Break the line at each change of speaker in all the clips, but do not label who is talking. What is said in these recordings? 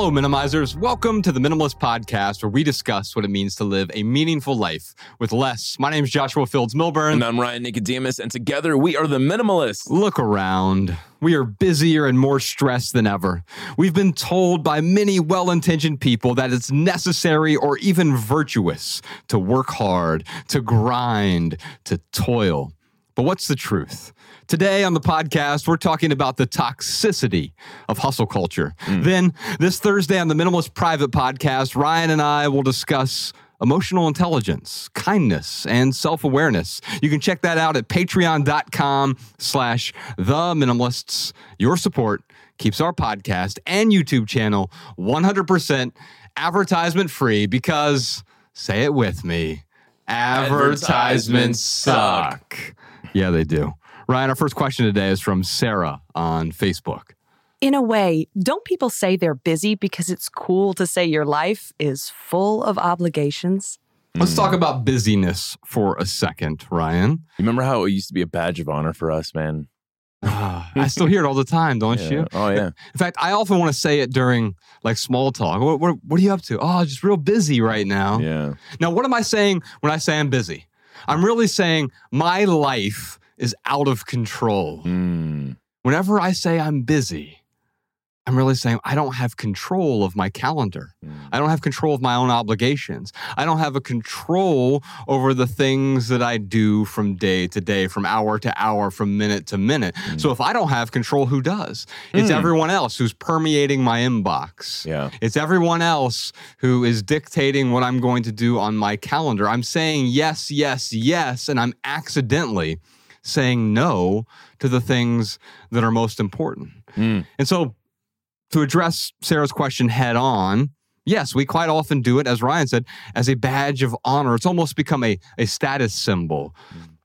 Hello, minimizers. Welcome to the Minimalist Podcast, where we discuss what it means to live a meaningful life with less. My name is Joshua Fields Millburn.
And I'm Ryan Nicodemus, and together we are the Minimalists.
Look around. We are busier and more stressed than ever. We've been told by many well intentioned people that it's necessary or even virtuous to work hard, to grind, to toil. But what's the truth? Today on the podcast, we're talking about the toxicity of hustle culture. Mm. Then, this Thursday on the Minimalist Private Podcast, Ryan and I will discuss emotional intelligence, kindness, and self-awareness. You can check that out at patreon.com slash the minimalists. Your support keeps our podcast and YouTube channel 100% advertisement free because, say it with me, advertisements suck. Yeah, they do. Ryan, our first question today is from Sarah on Facebook.
In a way, don't people say they're busy because it's cool to say your life is full of obligations?
Let's talk about busyness for a second, Ryan.
You remember how it used to be a badge of honor for us, man?
I still hear it all the time, don't
Yeah.
you?
Oh, yeah.
In fact, I often want to say it during like small talk. What, what, what are you up to? Oh, just real busy right now.
Yeah.
Now, what am I saying when I say I'm busy? I'm really saying my life is out of control.
Mm.
Whenever I say I'm busy, I'm really saying I don't have control of my calendar.
Mm.
I don't have control of my own obligations. I don't have a control over the things that I do from day to day, from hour to hour, from minute to minute. So if I don't have control, who does? It's
Mm.
everyone else who's permeating my inbox.
Yeah.
It's everyone else who is dictating what I'm going to do on my calendar. I'm saying yes, yes, yes, and I'm accidentally saying no to the things that are most important.
Mm.
And so, to address Sarah's question head on, yes, we quite often do it, as Ryan said, as a badge of honor. It's almost become a, a status symbol.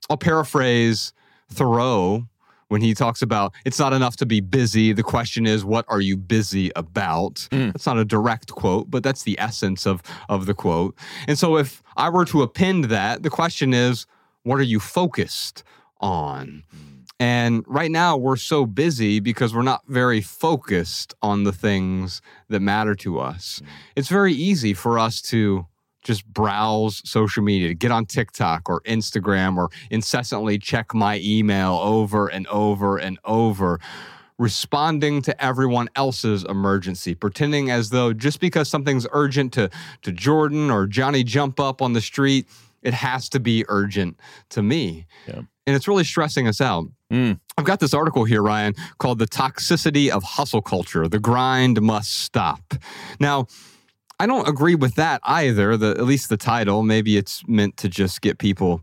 I'll paraphrase Thoreau when he talks about it's not enough to be busy. The question is, what are you busy about?
Mm.
That's not a direct quote, but that's the essence of, of the quote. And so, if I were to append that, the question is, what are you focused on? And right now, we're so busy because we're not very focused on the things that matter to us. Mm. It's very easy for us to just browse social media, get on TikTok or Instagram or incessantly check my email over and over and over, responding to everyone else's emergency, pretending as though just because something's urgent to, to Jordan or Johnny jump up on the street, it has to be urgent to me.
Yeah.
And it's really stressing us out.
Mm.
I've got this article here, Ryan, called The Toxicity of Hustle Culture. The grind must stop. Now, I don't agree with that either, the, at least the title. Maybe it's meant to just get people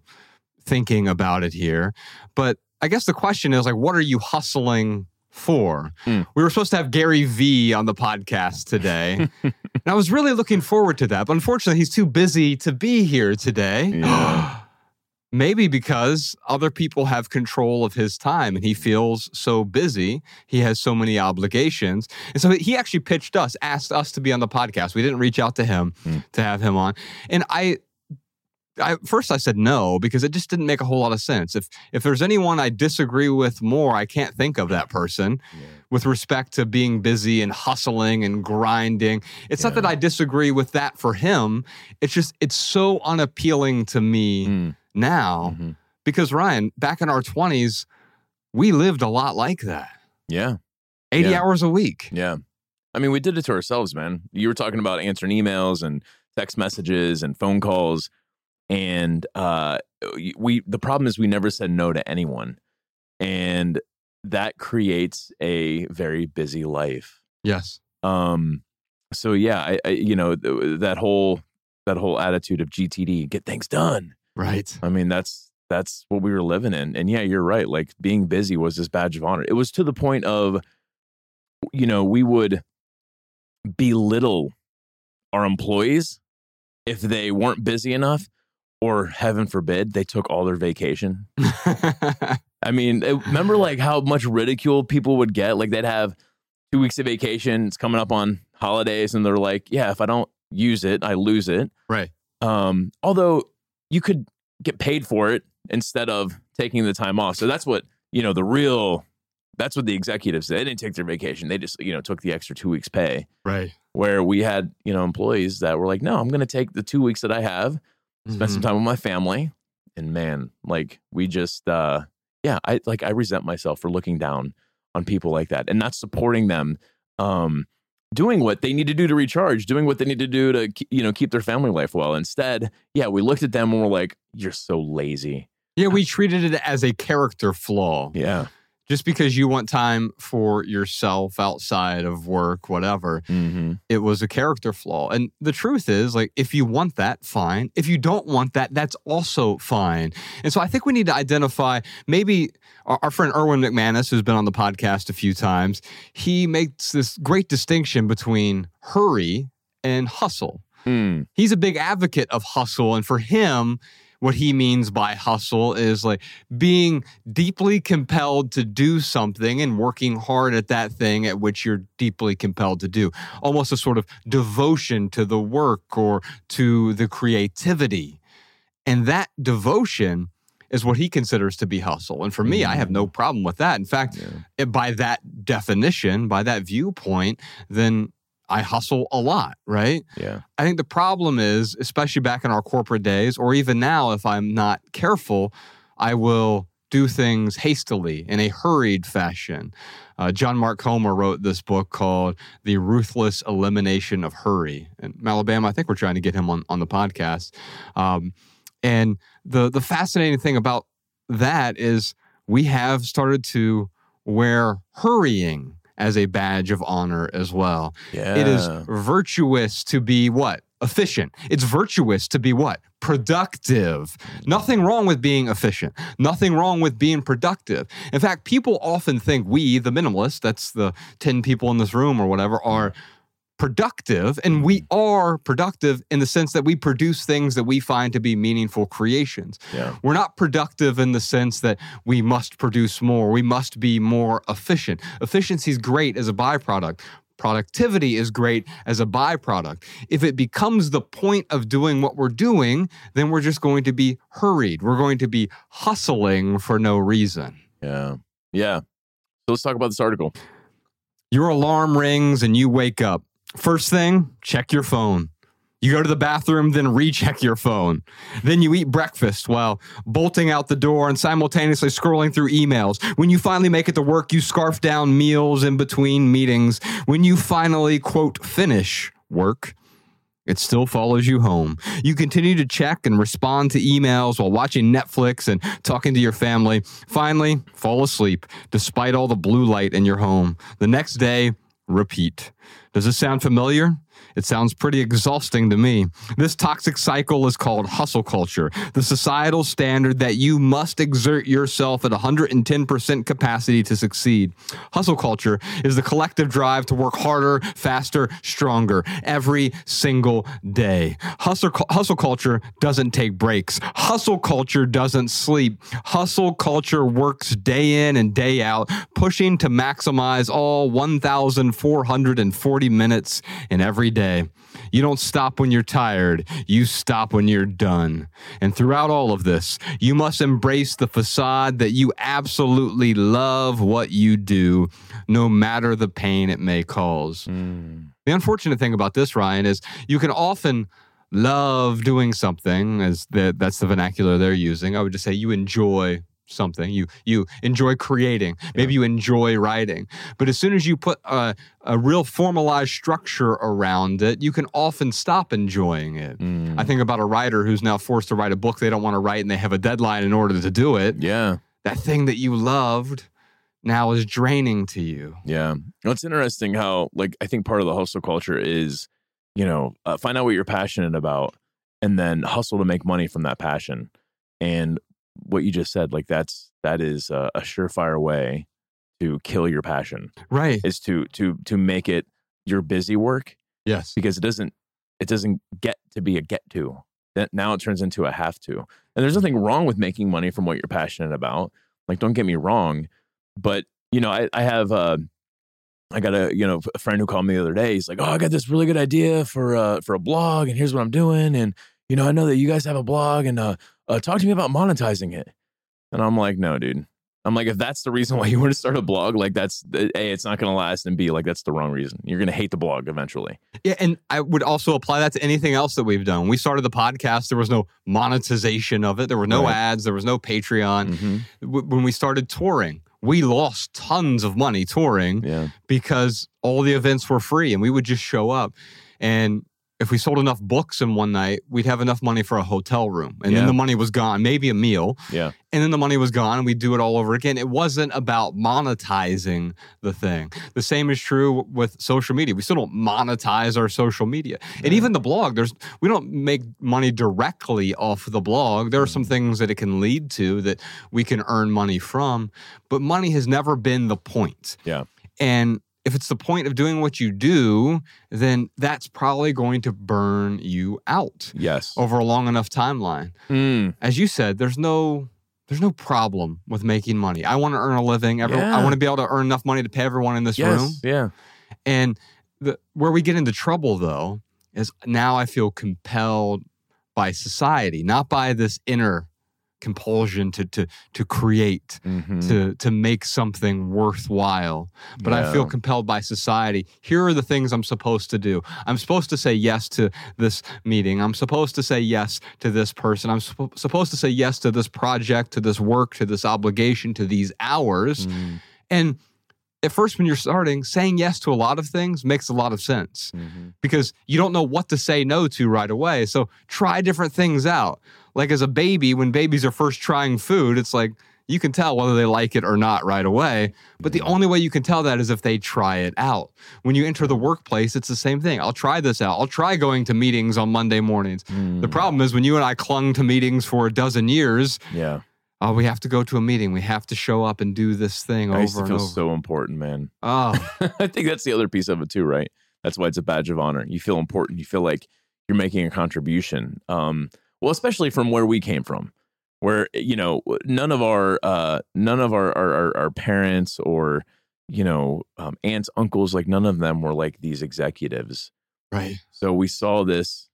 thinking about it here. But I guess the question is like, what are you hustling for?
Mm.
We were supposed to have Gary Vee on the podcast today. and I was really looking forward to that. But unfortunately, he's too busy to be here today.
Yeah.
Maybe because other people have control of his time and he feels so busy. He has so many obligations. And so he actually pitched us, asked us to be on the podcast. We didn't reach out to him
Hmm.
to have him on. And I, I first I said no because it just didn't make a whole lot of sense. If if there's anyone I disagree with more, I can't think of that person with respect to being busy and hustling and grinding. It's not that I disagree with that for him. It's just it's so unappealing to me
Mm.
now
Mhm.
because Ryan, back in our 20s, we lived a lot like that.
Yeah.
80
Yeah.
hours a week.
Yeah. I mean, we did it to ourselves, man. You were talking about answering emails and text messages and phone calls. And uh we the problem is we never said no to anyone. And that creates a very busy life.
Yes.
Um so yeah, I, I you know, th- that whole that whole attitude of GTD, get things done.
Right.
I mean, that's that's what we were living in. And yeah, you're right. Like being busy was this badge of honor. It was to the point of, you know, we would belittle our employees if they weren't busy enough, or heaven forbid, they took all their vacation. I mean, remember like how much ridicule people would get? Like they'd have two weeks of vacation, it's coming up on holidays, and they're like, yeah, if I don't use it, I lose it.
right.
Um, although you could get paid for it instead of taking the time off. So that's what, you know, the real That's what the executives did. They didn't take their vacation. They just, you know, took the extra two weeks pay.
Right.
Where we had, you know, employees that were like, no, I'm going to take the two weeks that I have, spend some time with my family. And man, like we just, uh, yeah, I like, I resent myself for looking down on people like that and not supporting them, um, doing what they need to do to recharge, doing what they need to do to, you know, keep their family life well. Instead, yeah, we looked at them and we're like, you're so lazy.
Yeah, we treated it as a character flaw.
Yeah.
Just because you want time for yourself outside of work, whatever,
Mm-hmm.
it was a character flaw. And the truth is, like, if you want that, fine. If you don't want that, that's also fine. And so I think we need to identify maybe our, our friend Erwin McManus, who's been on the podcast a few times, he makes this great distinction between hurry and hustle.
Mm.
He's a big advocate of hustle. And for him, what he means by hustle is like being deeply compelled to do something and working hard at that thing at which you're deeply compelled to do. Almost a sort of devotion to the work or to the creativity. And that devotion is what he considers to be hustle. And for me, I have no mm. problem with that. In fact,
Yeah.
Eh, by that definition, by that viewpoint, then I hustle a lot, right?
Yeah.
I think the problem is, especially back in our corporate days, or even now, if I'm not careful, I will do things hastily in a hurried fashion. Uh, John Mark Comer wrote this book called The Ruthless Elimination of Hurry. And Alabama, I think we're trying to get him on, on the podcast. Um, and the, the fascinating thing about that is we have started to wear hurrying as a badge of honor as well.
Yeah.
It is virtuous to be what? Efficient. It's virtuous to be what? Productive. Nothing wrong with being efficient. Nothing wrong with being productive. In fact, people often think we, the minimalists, that's the 10 people in this room or whatever, are productive. And we mm-hmm. are productive in the sense that we produce things that we find to be meaningful creations.
Yeah.
We're not productive in the sense that we must produce more. We must be more efficient. Efficiency is great as a byproduct. Productivity is great as a byproduct. If it becomes the point of doing what we're doing, then we're just going to be hurried. We're going to be hustling for no reason.
Yeah. Yeah. So let's talk about this article.
Your alarm rings and you wake up. First thing, check your phone. You go to the bathroom, then recheck your phone. Then you eat breakfast while bolting out the door and simultaneously scrolling through emails. When you finally make it to work, you scarf down meals in between meetings. When you finally, quote, finish work, it still follows you home. You continue to check and respond to emails while watching Netflix and talking to your family. Finally, fall asleep despite all the blue light in your home. The next day, repeat. Does this sound familiar? It sounds pretty exhausting to me. This toxic cycle is called hustle culture, the societal standard that you must exert yourself at 110% capacity to succeed. Hustle culture is the collective drive to work harder, faster, stronger every single day. Hustle, hustle culture doesn't take breaks. Hustle culture doesn't sleep. Hustle culture works day in and day out, pushing to maximize all 1,440 minutes in every day. You don't stop when you're tired, you stop when you're done. And throughout all of this, you must embrace the facade that you absolutely love what you do, no matter the pain it may cause. Hmm. The unfortunate thing about this, Ryan, is you can often love doing something, as the, that's the vernacular they're using. I would just say you enjoy something. You you enjoy creating. Maybe you enjoy writing. But as soon as you put a, a real formalized structure around it, you can often stop enjoying it.
Mm.
I think about a writer who's now forced to write a book they don't want to write and they have a deadline in order to do it.
Yeah.
That thing that you loved now is draining to you.
Yeah. Well, It's interesting how, like, I think part of the hustle culture is, you know, uh, find out what you're passionate about and then hustle to make money from that passion. And what you just said, like, that's, that is a, a surefire way to kill your passion
Right.
is to, to, to make it your busy work
Yes.
because it doesn't, it doesn't get to be a get to. That now it turns into a have to. And there's nothing wrong with making money from what you're passionate about. Like, don't get me wrong, but you know, I, I have, uh, I got a you know a friend who called me the other day. He's like, "Oh, I got this really good idea for uh for a blog, and here's what I'm doing, and you know, I know that you guys have a blog, and uh, uh talk to me about monetizing it." And I'm like, "No, dude, I'm like, if that's the reason why you want to start a blog, like that's a, it's not going to last, and b, like that's the wrong reason. You're going to hate the blog eventually.
Yeah, and I would also apply that to anything else that we've done. We started the podcast, there was no monetization of it. There were no
Right.
ads. There was no Patreon.
Mhm.
When we started touring, we lost tons of money touring
Yeah,
because all the events were free and we would just show up. And if we sold enough books in one night, we'd have enough money for a hotel room. And
Yeah.
then the money was gone, maybe a meal.
yeah,
And then the money was gone and we'd do it all over again. It wasn't about monetizing the thing. The same is true with social media. We still don't monetize our social media. And even the blog, there's we don't make money directly off the blog. There are some mm-hmm. things that it can lead to that we can earn money from, but money has never been the point.
Yeah.
And if it's the point of doing what you do, then that's probably going to burn you out
yes.
over a long enough timeline
Mm,
as you said, there's no there's no problem with making money. I want to earn a living. Every,
Yeah.
I want to be able to earn enough money to pay everyone in this
yes.
room.
Yeah.
And the where we get into trouble though is now I feel compelled by society, not by this inner compulsion to to to create,
Mhm.
to to make something worthwhile. But I feel compelled by society. Here are the things I'm supposed to do. I'm supposed to say yes to this meeting. I'm supposed to say yes to this person. I'm suppo- supposed to say yes to this project, to this work, to this obligation, to these hours.
Mm,
And at first, when you're starting, saying yes to a lot of things makes a lot of sense
mhm.
because you don't know what to say no to right away. So try different things out. Like as a baby, when babies are first trying food, it's like you can tell whether they like it or not right away. But the only way you can tell that is if they try it out. When you enter the workplace, it's the same thing. I'll try this out. I'll try going to meetings on Monday mornings. The
Mm,
problem is when you and I clung to meetings for a dozen years,
Yeah.
Oh, we have to go to a meeting. We have to show up and do this thing
I used
over
to
and
feel
over.
so important, man.
oh,
I think that's the other piece of it too, right? That's why it's a badge of honor. You feel important. You feel like you're making a contribution. Um, well, especially from where we came from, where you know none of our uh, none of our our, our, our parents or you know um, aunts, uncles, like none of them were like these executives.
right.
So we saw this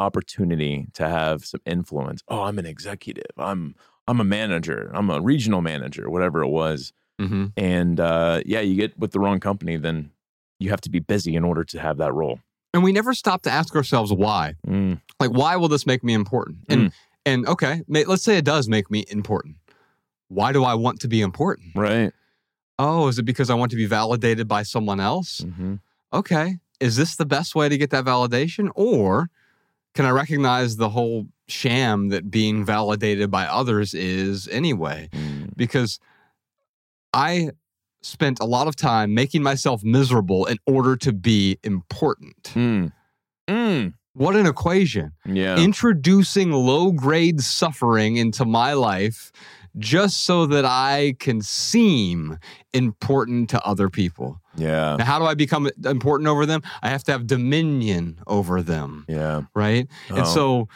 opportunity to have some influence. Oh, I'm an executive. I'm I'm a manager. I'm a regional manager. Whatever it was
hmm
and uh, yeah, you get with the wrong company, then you have to be busy in order to have that role.
And we never stop to ask ourselves why.
Mm,
like why will this make me important and and okay let's say it does make me important why do i want to be important
right.
oh is it because i want to be validated by someone else
hmm
okay is this the best way to get that validation or can i recognize the whole sham that being validated by others is anyway
Mm,
because i spent a lot of time making myself miserable in order to be important
mm, mm.
what an equation
Yeah.
introducing low grade suffering into my life just so that I can seem important to other people.
yeah.
Now, how do I become important over them? I have to have dominion over them,
Yeah.
right?
Oh.
And so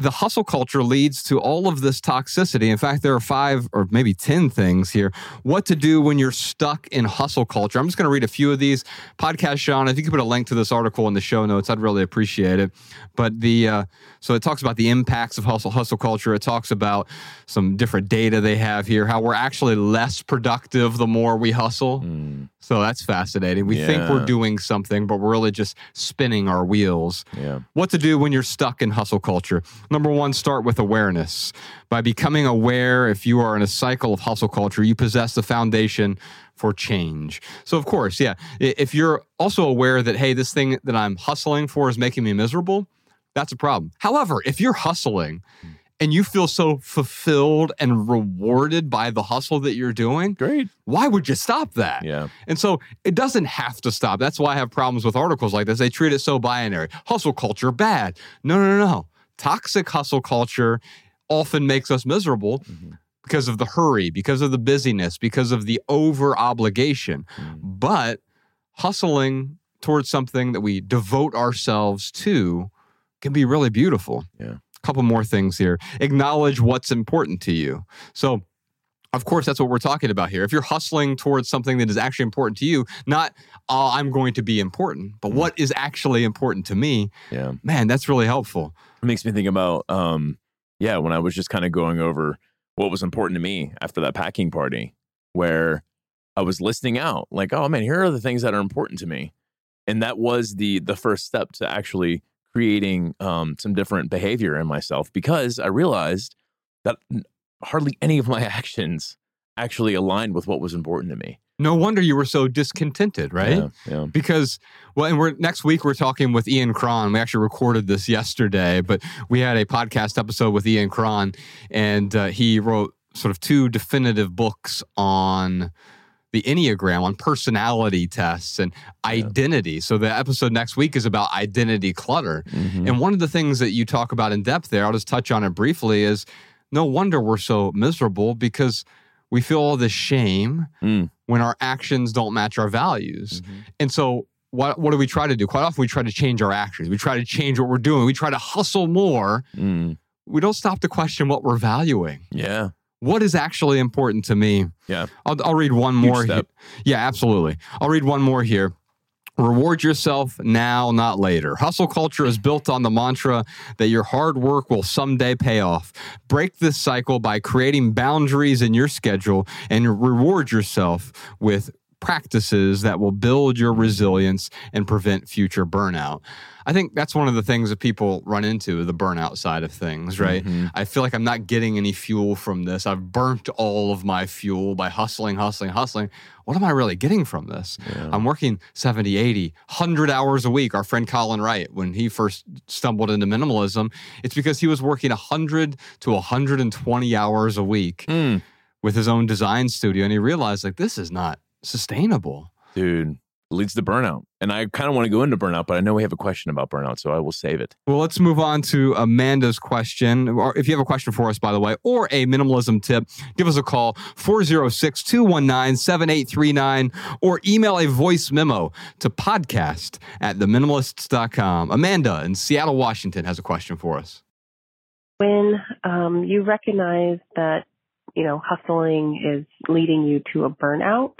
the hustle culture leads to all of this toxicity. In fact, there are five or maybe 10 things here. What to do when you're stuck in hustle culture. I'm just going to read a few of these. Podcast Sean, if you could put a link to this article in the show notes, I'd really appreciate it. But the, uh, so it talks about the impacts of hustle, hustle culture. It talks about some different data they have here, how we're actually less productive the more we hustle.
Mm,
So that's fascinating. We think we're doing something, but we're really just spinning our wheels.
yeah.
What to do when you're stuck in hustle culture. Number one, start with awareness. By becoming aware, if you are in a cycle of hustle culture, you possess the foundation for change. So, of course, yeah, if you're also aware that, hey, this thing that I'm hustling for is making me miserable, that's a problem. However, if you're hustling and you feel so fulfilled and rewarded by the hustle that you're doing,
Great.
why would you stop that?
Yeah.
And so it doesn't have to stop. That's why I have problems with articles like this. They treat it so binary. Hustle culture, bad. No, no, no, no. Toxic hustle culture often makes us miserable
Mhm.
because of the hurry, because of the busyness, because of the over obligation.
Mm,
But hustling towards something that we devote ourselves to can be really beautiful.
Yeah.
A couple more things here. Acknowledge what's important to you. So, of course, that's what we're talking about here. If you're hustling towards something that is actually important to you, not, oh, I'm going to be important, but
Mm.
what is actually important to me,
Yeah.
man, that's really helpful.
It makes me think about, um, yeah, when I was just kind of going over what was important to me after that packing party, where I was listing out like, oh man, here are the things that are important to me, and that was the the first step to actually creating um, some different behavior in myself because I realized that hardly any of my actions actually aligned with what was important to me.
No wonder you were so discontented, right?
Yeah, yeah.
Because well, and we're next week we're talking with Ian Cron. We actually recorded this yesterday, but we had a podcast episode with Ian Cron, and uh, he wrote sort of two definitive books on the Enneagram, on personality tests and identity. So the episode next week is about identity clutter.
Mhm.
And one of the things that you talk about in depth there, I'll just touch on it briefly, is no wonder we're so miserable because we feel all this shame
Mm.
when our actions don't match our values.
Mhm.
And so what what do we try to do? Quite often we try to change our actions. We try to change what we're doing. We try to hustle more.
Mm.
We don't stop to question what we're valuing.
Yeah.
What is actually important to me?
Yeah.
I'll, I'll read one more. he- yeah, absolutely. I'll read one more here. Reward yourself now, not later. Hustle culture is built on the mantra that your hard work will someday pay off. Break this cycle by creating boundaries in your schedule and reward yourself with practices that will build your resilience and prevent future burnout. I think that's one of the things that people run into the burnout side of things, right?
Mhm.
I feel like I'm not getting any fuel from this. I've burnt all of my fuel by hustling, hustling, hustling. What am I really getting from this?
Yeah.
I'm working 70, 80, 100 hours a week. Our friend Colin Wright, when he first stumbled into minimalism, it's because he was working 100 to 120 hours a week
Mm.
with his own design studio. And he realized, like, this is not sustainable.
Dude, leads to burnout. And I kind of want to go into burnout, but I know we have a question about burnout, so I will save it.
Well, let's move on to Amanda's question. Or if you have a question for us, by the way, or a minimalism tip, give us a call 406 219 7839 or email a voice memo to podcast at theminimalists.com. Amanda in Seattle, Washington has a question for us.
when um, you recognize that you know hustling is leading you to a burnout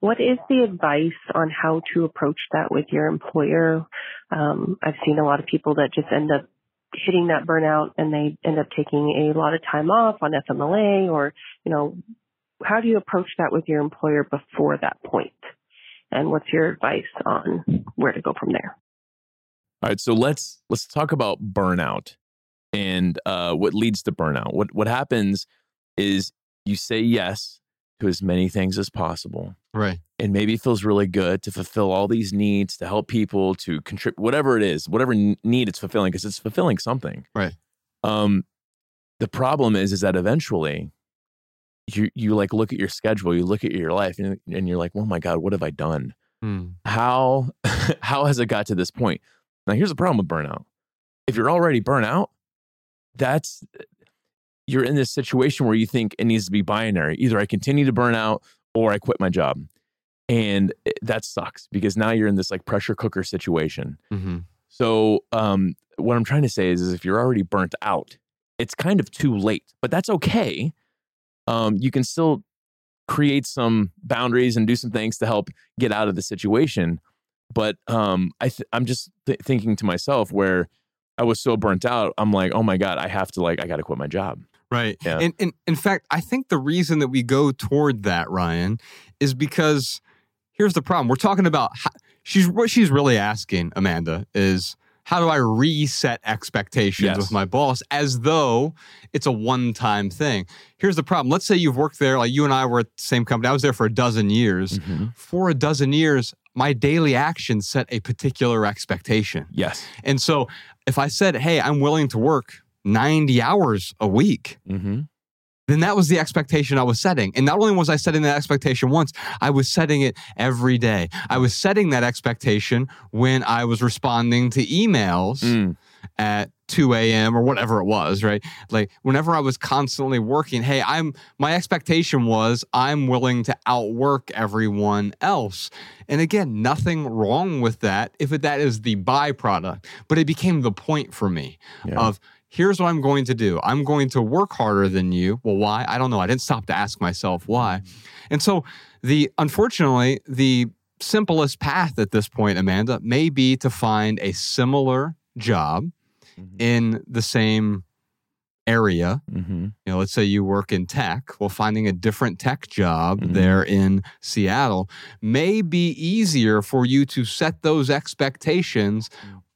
what is the advice on how to approach that with your employer um, i've seen a lot of people that just end up hitting that burnout and they end up taking a lot of time off on fmla or you know how do you approach that with your employer before that point? and what's your advice on where to go from there
All right, so let's let's talk about burnout and uh, what leads to burnout. What what happens is you say yes to as many things as possible,
Right.
and maybe it feels really good to fulfill all these needs to help people to contribute whatever it is, whatever need it's fulfilling because it's fulfilling something.
Right.
Um, the problem is is that eventually you you like look at your schedule, you look at your life, and, and you're like, oh my god, what have I done?
Hmm.
how how has it got to this point now here's the problem with burnout if you're already burnt out that's you're in this situation where you think it needs to be binary. Either i continue to burn out or i quit my job. And that sucks because now you're in this like pressure cooker situation.
Hmm
so um, what i'm trying to say is, is if you're already burnt out it's kind of too late but that's okay. Um, you can still create some boundaries and do some things to help get out of the situation. But um, I th- i'm just th- thinking to myself where i was so burnt out i'm like oh my god i have to like i gotta quit my job
Right.
Yeah.
And, and in fact, I think the reason that we go toward that, Ryan, is because here's the problem. We're talking about how, she's what she's really asking, Amanda, is how do I reset expectations
Yes.
with my boss as though it's a one-time thing? Here's the problem. Let's say you've worked there, like you and I were at the same company. I was there for a dozen years. Mm-hmm. For a dozen years, my daily actions set a particular expectation.
yes
And so if I said, hey, I'm willing to work 90 hours a week,
mm-hmm.
then that was the expectation I was setting. And not only was I setting that expectation once, I was setting it every day. I was setting that expectation when I was responding to emails
Mm.
at 2 a.m. or whatever it was, right? Like whenever I was constantly working, hey, I'm my expectation was I'm willing to outwork everyone else. And again, nothing wrong with that if that is the byproduct, but it became the point for me
Yeah.
of here's what I'm going to do. I'm going to work harder than you. Well, why? I don't know. I didn't stop to ask myself why. And so the unfortunately, the simplest path at this point, Amanda, may be to find a similar job
Mhm.
in the same area.
Mm-hmm.
You know, let's say you work in tech. Well, finding a different tech job
Mhm.
there in Seattle may be easier for you to set those expectations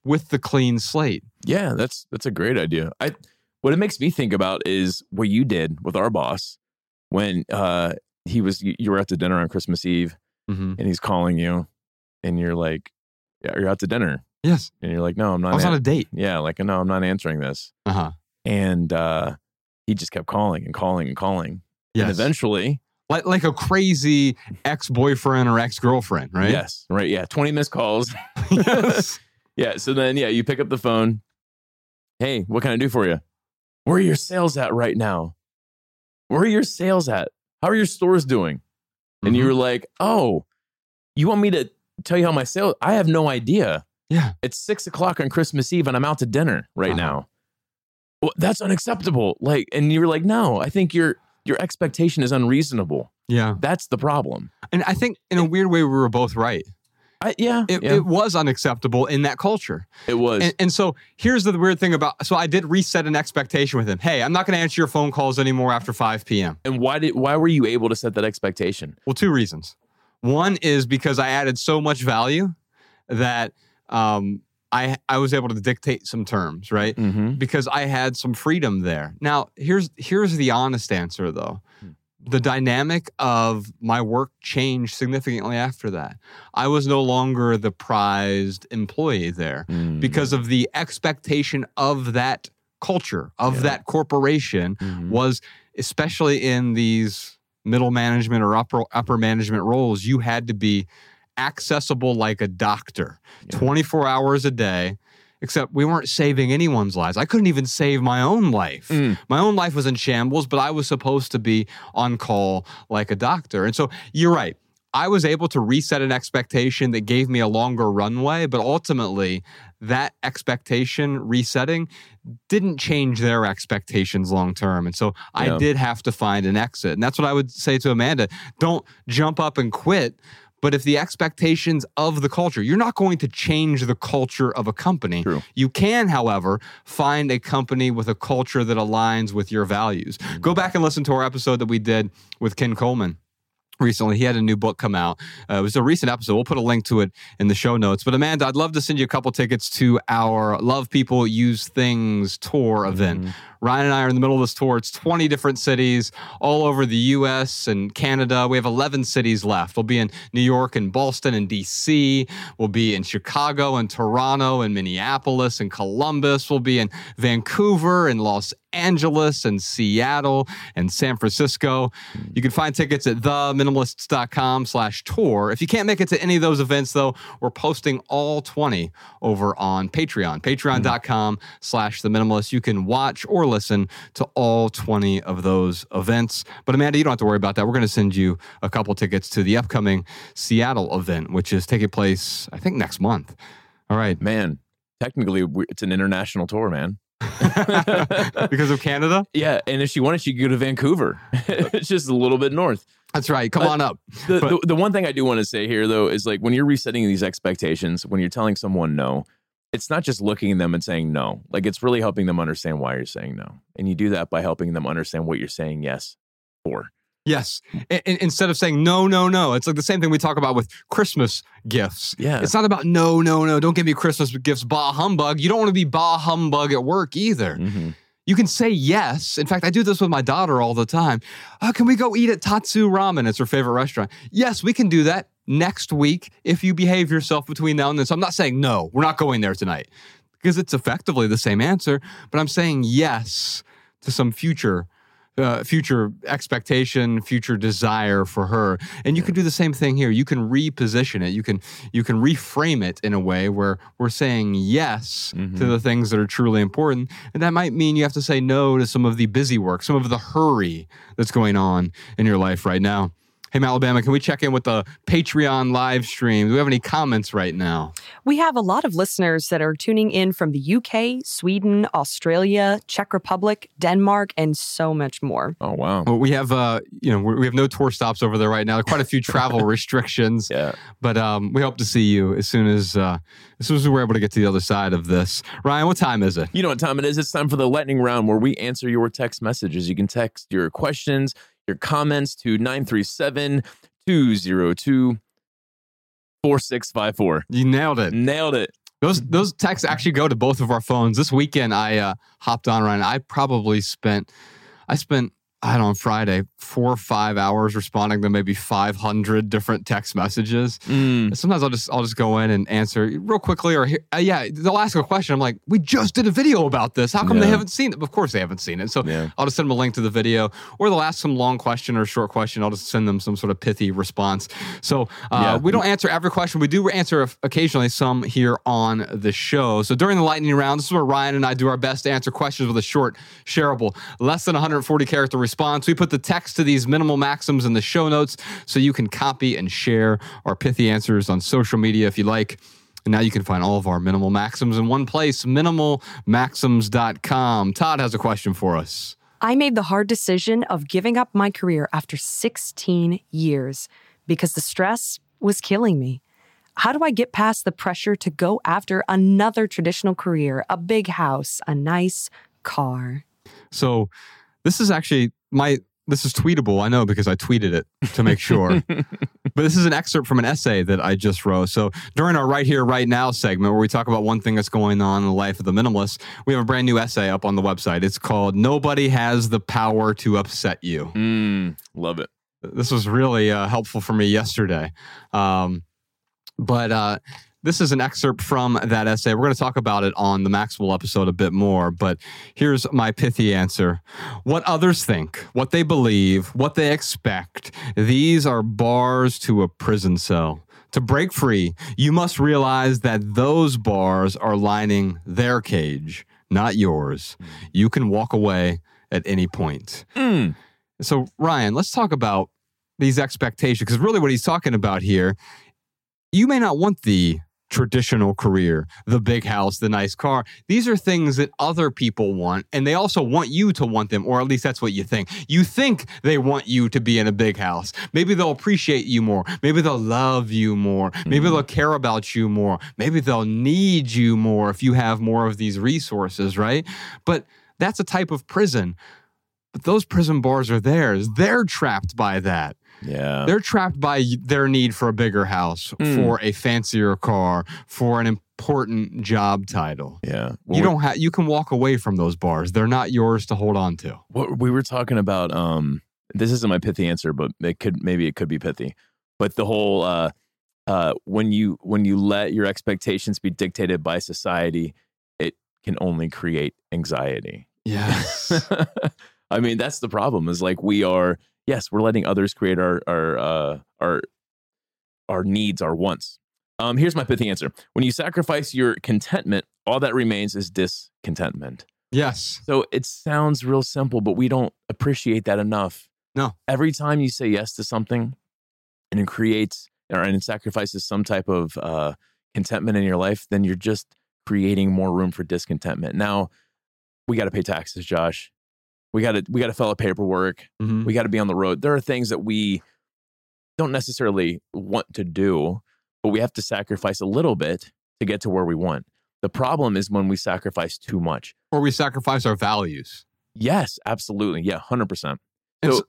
with the clean slate.
Yeah, that's that's a great idea. I what it makes me think about is what you did with our boss when uh he was you you were out to dinner on Christmas Eve
Mm-hmm.
and he's calling you and you're like, Yeah, you're out to dinner.
Yes,
And you're like, No, I'm not
I was
an-
on a date.
Yeah, like no, I'm not answering this.
Uh huh.
And uh he just kept calling and calling and calling.
Yes.
And eventually,
like like a crazy ex boyfriend or ex girlfriend, right?
yes, right, yeah, 20 missed calls.
yes.
Yeah. So then, yeah, you pick up the phone. Hey, what can I do for you? Where are your sales at right now? Where are your sales at? How are your stores doing? And you
Mhm.
were like, oh, you want me to tell you how my sales? I have no idea.
Yeah.
It's six o'clock on Christmas Eve and I'm out to dinner right
Uh-huh.
now. Well, that's unacceptable. Like, and you were like, no, I think your your expectation is unreasonable.
Yeah.
That's the problem.
And I think in a weird way, we were both right.
I, yeah,
It,
yeah,
it was unacceptable in that culture.
it was.
And, and so here's the weird thing about so I did reset an expectation with him. Hey, I'm not going to answer your phone calls anymore after 5 p.m.
and why did why were you able to set that expectation?
Well, two reasons. One is because I added so much value that um, I I was able to dictate some terms, right?
Mm-hmm.
Because I had some freedom there. Now, here's here's the honest answer though. The dynamic of my work changed significantly after that. I was no longer the prized employee there
Mm.
because of the expectation of that culture, of
Yeah.
that corporation
Mhm.
was especially in these middle management or upper upper management roles, you had to be accessible like a doctor,
Yeah.
24 hours a day. Except we weren't saving anyone's lives. I couldn't even save my own life.
Mm.
My own life was in shambles, but I was supposed to be on call like a doctor. And so you're right. I was able to reset an expectation that gave me a longer runway, but ultimately, that expectation resetting didn't change their expectations long term. And so I
Yeah.
did have to find an exit. And that's what I would say to Amanda don't jump up and quit. But if the expectations of the culture, you're not going to change the culture of a company.
True.
You can, however, find a company with a culture that aligns with your values. Go back and listen to our episode that we did with Ken Coleman recently. He had a new book come out. Uh, it was a recent episode. We'll put a link to it in the show notes. But Amanda, I'd love to send you a couple tickets to our Love People Use Things tour event. Ryan and I are in the middle of this tour. It's 20 different cities all over the US and Canada. We have 11 cities left. We'll be in New York and Boston and DC. We'll be in Chicago and Toronto and Minneapolis and Columbus. We'll be in Vancouver and Los Angeles and Seattle and San Francisco. You can find tickets at theminimalists.com slash tour. If you can't make it to any of those events, though, we're posting all 20 over on Patreon, patreon.com mm. slash the minimalist. You can watch or listen to all 20 of those events. But Amanda, you don't have to worry about that. We're going to send you a couple tickets to the upcoming Seattle event, which is taking place, I think, next month. All right.
man, technically it's an international tour, man.
because of Canada?
Yeah, and if she wanted, she could go to Vancouver. it's just a little bit north.
That's right. Come
Uh,
on up.
The,
But-
the, the one thing I do want to say here, though, is like when you're resetting these expectations, when you're telling someone no, it's not just looking at them and saying no. Like it's really helping them understand why you're saying no. And you do that by helping them understand what you're saying yes for.
Yes. I- instead of saying no, no, no, it's like the same thing we talk about with Christmas gifts.
Yeah.
It's not about no, no, no, don't give me Christmas gifts, bah humbug. You don't want to be bah humbug at work either.
Mhm.
You can say yes. In fact, I do this with my daughter all the time. Uh, can we go eat at Tatsu Ramen? It's her favorite restaurant. Yes, we can do that next week if you behave yourself between now and then. So I'm not saying no, we're not going there tonight because it's effectively the same answer, but I'm saying yes to some future. Uh, future expectation, future desire for her, and you can do the same thing here. You can reposition it. You can you can reframe it in a way where we're saying yes to
Mhm.
the things that are truly important, and that might mean you have to say no to some of the busy work, some of the hurry that's going on in your life right now. Hey, Alabama, can we check in with the Patreon live stream? Do we have any comments right now?
We have a lot of listeners that are tuning in from the UK, Sweden, Australia, Czech Republic, Denmark, and so much more.
Oh wow.
Well, we have, uh, you know, we have no tour stops over there right now. There are quite a few travel restrictions.
Yeah.
But um, we hope to see you as soon as uh, as soon as we're able to get to the other side of this. Ryan, what time is it?
You know what time it is? It's time for the lightning round where we answer your text messages. You can text your questions, your comments to 937 202 4654.
You nailed it.
Nailed it.
Those those texts actually go to both of our phones. This weekend, I uh, hopped on Ryan. I probably spent I spent I don't know, on Friday, four or five hours responding to maybe 500 different text messages.
Mm.
Sometimes I'll just I'll just go in and answer real quickly, or uh, yeah, they'll ask a question. I'm like, we just did a video about this. How come they haven't seen it? Of course they haven't seen it. So
Yeah.
I'll just send them a link to the video, or they'll ask some long question or short question. I'll just send them some sort of pithy response. So uh,
Yeah.
we don't answer every question. We do answer occasionally some here on the show. So during the lightning round, this is where Ryan and I do our best to answer questions with a short, shareable, less than 140 character response. We put the text to these minimal maxims in the show notes so you can copy and share our pithy answers on social media if you like. And now you can find all of our minimal maxims in one place, minimalmaxims.com. Todd has a question for us.
I made the hard decision of giving up my career after 16 years because the stress was killing me. How do I get past the pressure to go after another traditional career, a big house, a nice car?
So this is actually my this is tweetable. I know because I tweeted it to make sure. but this is an excerpt from an essay that I just wrote. So during our right here, right now segment where we talk about one thing that's going on in the life of the minimalist, we have a brand new essay up on the website. It's called Nobody Has the Power to Upset You.
Mm. Love it.
This was really uh, helpful for me yesterday. Um, but uh, this is an excerpt from that essay. We're going to talk about it on the Maxwell episode a bit more, but here's my pithy answer. What others think, what they believe, what they expect, these are bars to a prison cell. To break free, you must realize that those bars are lining their cage, not yours. You can walk away at any point.
Mm.
So, Ryan, let's talk about these expectations because really what he's talking about here, you may not want the traditional career, the big house, the nice car. These are things that other people want, and they also want you to want them, or at least that's what you think. You think they want you to be in a big house. Maybe they'll appreciate you more. Maybe they'll love you more. Maybe they'll mm-hmm. care about you more. Maybe they'll need you more if you have more of these resources, right? But that's a type of prison. But those prison bars are theirs. They're trapped by that.
Yeah.
They're trapped by their need for a bigger house,
Mm.
for a fancier car, for an important job title.
yeah.
you don't have you can walk away from those bars. They're not yours to hold on to.
what we were talking about um this isn't my pithy answer but it could maybe it could be pithy but the whole uh uh when you when you let your expectations be dictated by society it can only create anxiety
Yes.
i mean that's the problem is like we are yes we're letting others create our our uh our our needs our wants um here's my pithy answer when you sacrifice your contentment all that remains is discontentment
yes.
so it sounds real simple, but we don't appreciate that enough.
No.
Every time you say yes to something and it creates or and it sacrifices some type of uh, contentment in your life, then you're just creating more room for discontentment. Now, we got to pay taxes, Josh. We got to we got to fill out paperwork.
Mhm.
We got to be on the road. There are things that we don't necessarily want to do, but we have to sacrifice a little bit to get to where we want. The problem is when we sacrifice too much.
Or we sacrifice our values.
Yes, absolutely. Yeah, 100%.
And
So-
so,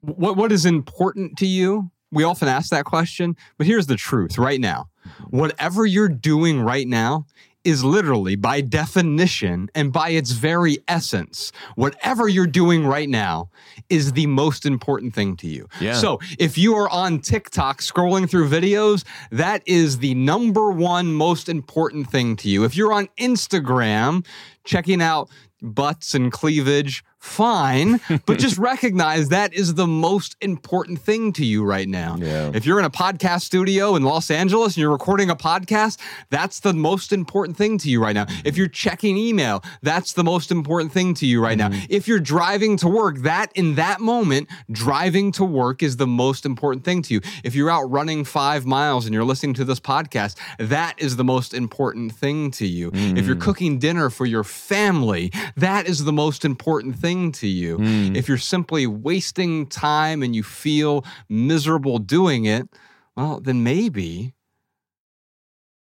what what is important to you? We often ask that question, but here's the truth right now. Whatever you're doing right now is literally by definition and by its very essence, whatever you're doing right now is the most important thing to you.
Yeah.
So if you are on TikTok scrolling through videos, that is the number one most important thing to you. If you're on Instagram checking out butts and cleavage fine, but just recognize that is the most important thing to you right now.
Yeah.
If you're in a podcast studio in Los Angeles and you're recording a podcast, that's the most important thing to you right now. If you're checking email, that's the most important thing to you right now. Mm-hmm. If you're driving to work, that in that moment, driving to work is the most important thing to you. If you're out running five miles and you're listening to this podcast, that is the most important thing to you. If you're mm. cooking dinner for your family, that is the most important thing to you. If you're simply wasting time and you feel miserable doing it, well, then maybe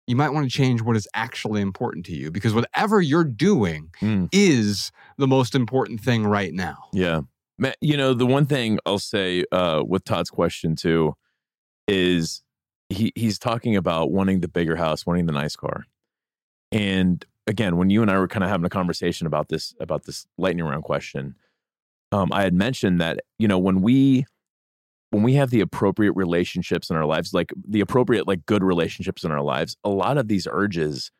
you might want to change what is actually important to you because whatever you're doing
Mm.
is the most important thing right now.
Yeah. You know, the one thing I'll say uh, with Todd's question too is he he's talking about wanting the bigger house, wanting the nice car. And again, when you and I were kind of having a conversation about this about this lightning round question, um, I had mentioned that you know when we when we have the appropriate relationships in our lives, like the appropriate like good relationships in our lives, a lot of these urges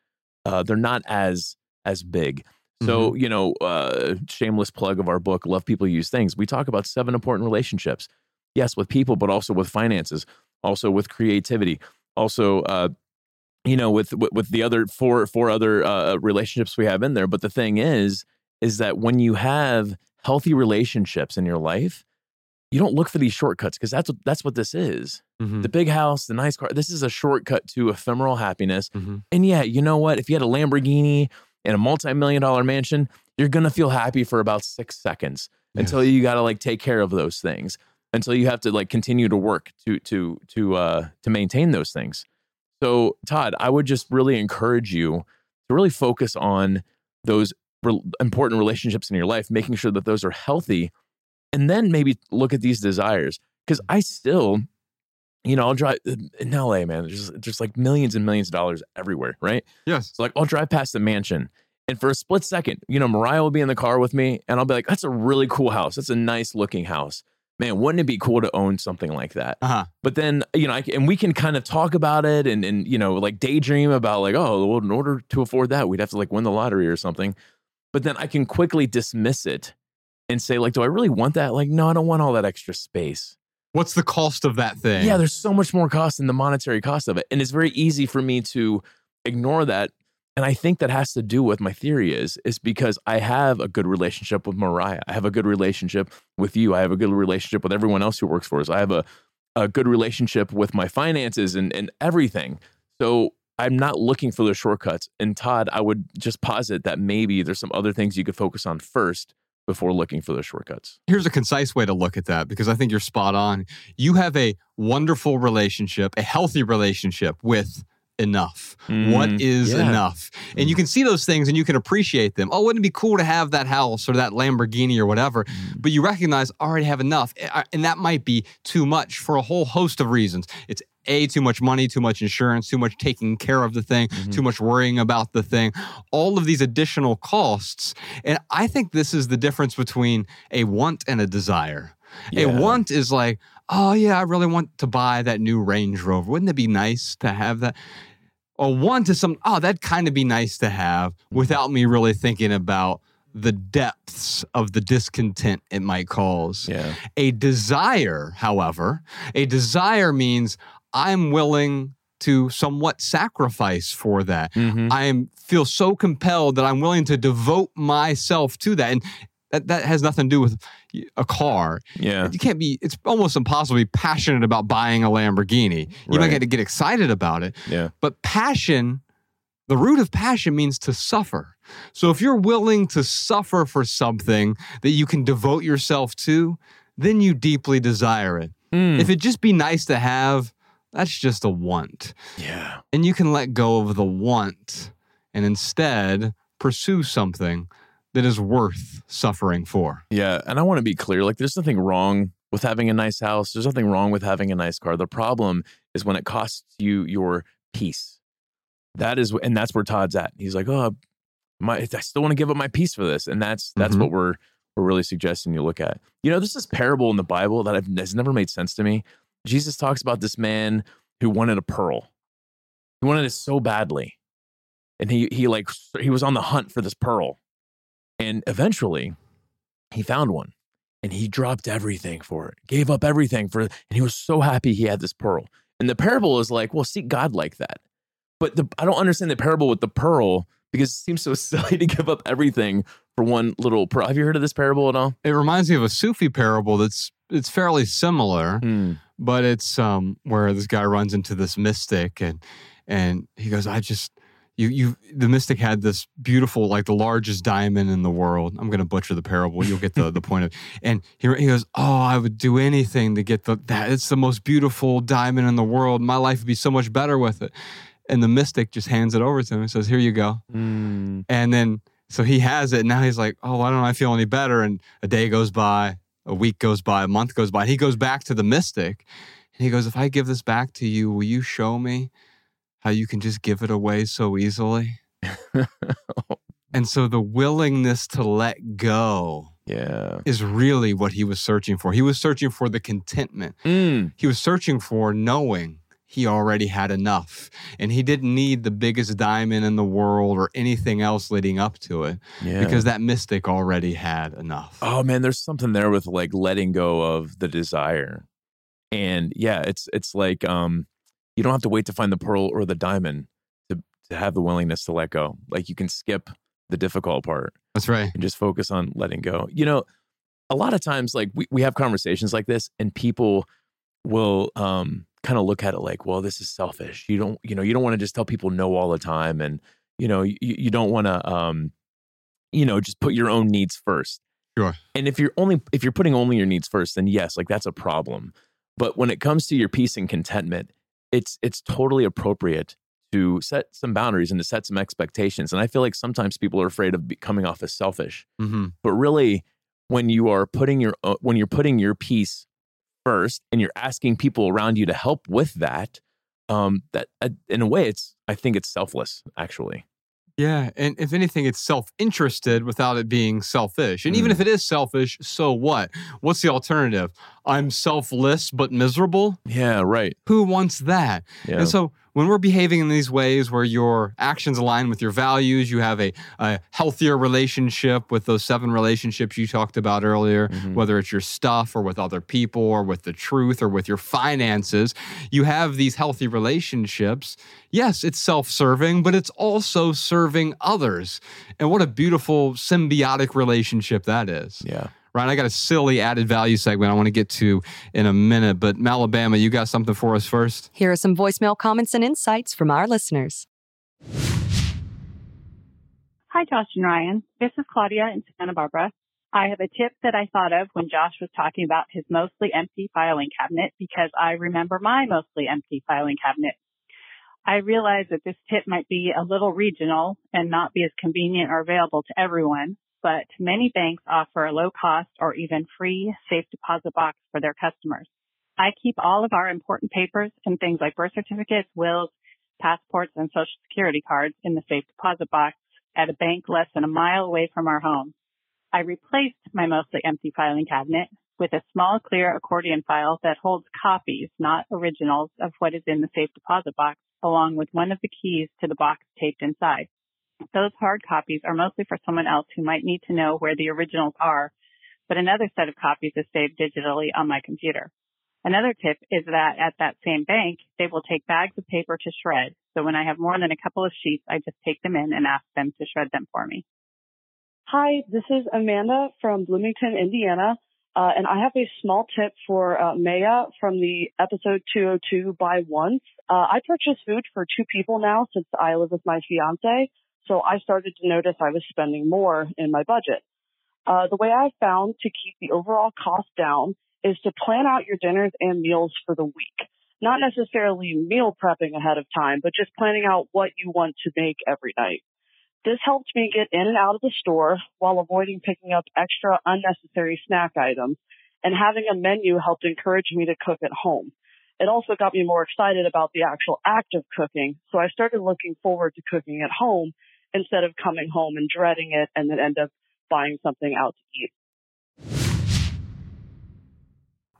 uh, they're not as as big. So, you know, uh, shameless plug of our book, Love People Use Things. We talk about seven important relationships. Yes, with people, but also with finances, also with creativity, also, uh, you know, with, with the other four four other uh, relationships we have in there. But the thing is, is that when you have healthy relationships in your life, you don't look for these shortcuts because that's what that's what this is.
Mhm.
The big house, the nice car. This is a shortcut to ephemeral happiness.
Mhm.
And yeah, you know what? If you had a Lamborghini and a multi-million dollar mansion, you're gonna feel happy for about six seconds until you gotta like take care of those things. Until you have to like continue to work to to to uh to maintain those things. So Todd, I would just really encourage you to really focus on those re- important relationships in your life, making sure that those are healthy, and then maybe look at these desires. Because I still, you know, I'll drive in LA, man. There's just, there's like millions and millions of dollars everywhere, right?
Yes.
So like I'll drive past the mansion. And for a split second, you know, Mariah will be in the car with me and I'll be like, that's a really cool house. That's a nice looking house. Man, wouldn't it be cool to own something like that?
Uh-huh.
But then, you know, I, and we can kind of talk about it and, and, you know, like daydream about like, oh, well, in order to afford that, we'd have to like win the lottery or something. But then I can quickly dismiss it and say, like, do I really want that? Like, no, I don't want all that extra space.
What's the cost of that thing?
Yeah, there's so much more cost than the monetary cost of it. And it's very easy for me to ignore that. And I think that has to do with my theory is is because I have a good relationship with Mariah. I have a good relationship with you. I have a good relationship with everyone else who works for us. I have a, a good relationship with my finances and, and everything. So I'm not looking for the shortcuts. And Todd, I would just posit that maybe there's some other things you could focus on first before looking for the shortcuts.
Here's a concise way to look at that because I think you're spot on. You have a wonderful relationship, a healthy relationship with enough. what
Mm,
is
yeah.
enough? And you mm. can see those things and you can appreciate them. Oh, wouldn't it be cool to have that house or that Lamborghini or whatever? Mm. But you recognize I already have enough. Eh, and that might be too much for a whole host of reasons. It's a too much money, too much insurance, too much taking care of the thing, mm-hmm. too much worrying about the thing, all of these additional costs. And I think this is the difference between a want and a desire.
Yeah.
A want is like, oh yeah, I really want to buy that new Range Rover. Wouldn't it be nice to have that? A want to some, oh, that'd kind of be nice to have without me really thinking about the depths of the discontent it might cause.
Yeah.
A desire, however, a desire means I'm willing to somewhat sacrifice for that.
Mhm.
I am feel so compelled that I'm willing to devote myself to that. And that, that has nothing to do with a car.
Yeah.
You can't be, it's almost impossible to be passionate about buying a Lamborghini. You might get to get excited about it,
Yeah.
but passion, the root of passion means to suffer. So if you're willing to suffer for something that you can devote yourself to, then you deeply desire it.
Mm.
If it just be nice to have, that's just a want.
yeah.
And you can let go of the want and instead pursue something that is worth suffering for.
Yeah, and I want to be clear. Like, there's nothing wrong with having a nice house. There's nothing wrong with having a nice car. The problem is when it costs you your peace. That is, and that's where Todd's at. He's like, oh, my, I still want to give up my peace for this, and that's that's
Mhm.
what we're we're really suggesting you look at. You know, this is parable in the Bible that I've, has never made sense to me. Jesus talks about this man who wanted a pearl. He wanted it so badly, and he he like he was on the hunt for this pearl, and eventually he found one and he dropped everything for it, gave up everything for it. And he was so happy he had this pearl. And the parable is like, well, seek God like that. But the, I don't understand the parable with the pearl because it seems so silly to give up everything for one little pearl. Have you heard of this parable at all?
It reminds me of a Sufi parable that's it's fairly similar,
Hmm.
but it's um where this guy runs into this mystic and and he goes, I just you you the mystic had this beautiful like the largest diamond in the world. I'm gonna butcher the parable. You'll get the the point of and he he goes, Oh, I would do anything to get the that it's the most beautiful diamond in the world. My life would be so much better with it. And the mystic just hands it over to him and says, Here you go.
Hmm.
And then so he has it. And now he's like, oh, why don't I feel any better? And a day goes by, a week goes by, a month goes by. And he goes back to the mystic. And he goes, if I give this back to you, will you show me how you can just give it away so easily? and so the willingness to let go
Yeah.
is really what he was searching for. He was searching for the contentment.
Mm.
He was searching for knowing he already had enough and he didn't need the biggest diamond in the world or anything else leading up to it
Yeah.
because that mystic already had enough.
Oh man, there's something there with like letting go of the desire. And yeah, it's it's like um you don't have to wait to find the pearl or the diamond to to have the willingness to let go. Like you can skip the difficult part
That's right.
and just focus on letting go. You know, a lot of times like we, we have conversations like this and people will um kind of look at it like, well, this is selfish. You don't, you know, you don't want to just tell people no all the time and you know, you, you don't want to um you know, just put your own needs first.
Sure.
And if you're only if you're putting only your needs first, then yes, like that's a problem. But when it comes to your peace and contentment, it's it's totally appropriate to set some boundaries and to set some expectations. And I feel like sometimes people are afraid of coming off as selfish.
hmm
But really, when you are putting your when you're putting your peace first and you're asking people around you to help with that, um, that uh, in a way, it's I think it's selfless actually.
Yeah. And if anything, it's self interested without it being selfish. And even
Mm.
if it is selfish, so what? What's the alternative? I'm selfless but miserable?
Yeah, right.
Who wants that?
Yeah.
And so when we're behaving in these ways where your actions align with your values, you have a, a healthier relationship with those seven relationships you talked about earlier,
Mhm.
whether it's your stuff or with other people or with the truth or with your finances, you have these healthy relationships. Yes, it's self serving, but it's also serving others. And what a beautiful symbiotic relationship that is.
yeah.
Ryan, I got a silly added value segment I want to get to in a minute, but Malabama, you got something for us first?
Here are some voicemail comments and insights from our listeners.
Hi, Josh and Ryan. This is Claudia in Santa Barbara. I have a tip that I thought of when Josh was talking about his mostly empty filing cabinet because I remember my mostly empty filing cabinet. I realize that this tip might be a little regional and not be as convenient or available to everyone, but many banks offer a low cost or even free safe deposit box for their customers. I keep all of our important papers and things like birth certificates, wills, passports, and social security cards in the safe deposit box at a bank less than a mile away from our home. I replaced my mostly empty filing cabinet with a small clear accordion file that holds copies, not originals, of what is in the safe deposit box, along with one of the keys to the box taped inside. Those hard copies are mostly for someone else who might need to know where the originals are, but another set of copies is saved digitally on my computer. Another tip is that at that same bank, they will take bags of paper to shred. So when I have more than a couple of sheets, I just take them in and ask them to shred them for me.
Hi, this is Amanda from Bloomington, Indiana, uh, and I have a small tip for uh, Maya from the episode 202 by once. Uh, I purchase food for two people now since I live with my fiance, so I started to notice I was spending more in my budget. Uh, the way I've found to keep the overall cost down is to plan out your dinners and meals for the week. Not necessarily meal prepping ahead of time, but just planning out what you want to make every night. This helped me get in and out of the store while avoiding picking up extra unnecessary snack items, and having a menu helped encourage me to cook at home. It also got me more excited about the actual act of cooking, so I started looking forward to cooking at home instead of coming home and dreading it and then end up buying something out to eat.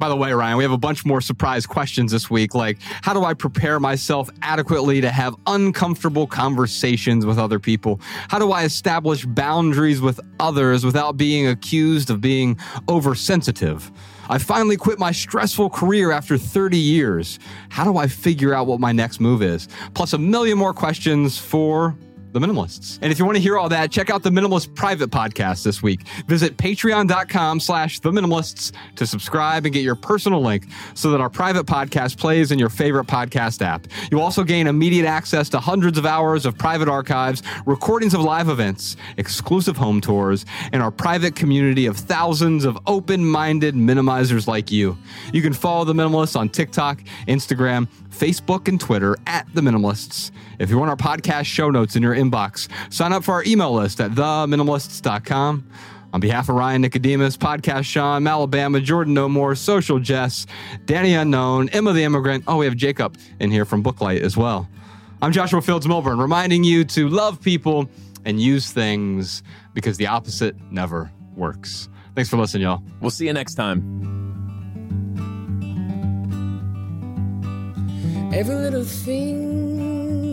By the way, Ryan, we have a bunch more surprise questions this week, like how do I prepare myself adequately to have uncomfortable conversations with other people? How do I establish boundaries with others without being accused of being oversensitive? I finally quit my stressful career after 30 years. How do I figure out what my next move is? Plus, a million more questions for the Minimalists. And if you want to hear all that, check out the Minimalist private podcast this week. Visit patreon.com slash the minimalists to subscribe and get your personal link so that our private podcast plays in your favorite podcast app. You'll also gain immediate access to hundreds of hours of private archives, recordings of live events, exclusive home tours, and our private community of thousands of open-minded minimizers like you. You can follow the Minimalists on TikTok, Instagram, Facebook, and Twitter at The Minimalists. If you want our podcast show notes in your inbox, sign up for our email list at theminimalists.com. On behalf of Ryan Nicodemus, Podcast Sean, Alabama, Jordan No More, Social Jess, Danny Unknown, Emma the Immigrant. Oh, we have Jacob in here from Booklight as well. I'm Joshua Fields Millburn, reminding you to love people and use things because the opposite never works. Thanks for listening, y'all.
We'll see you next time.
Every little thing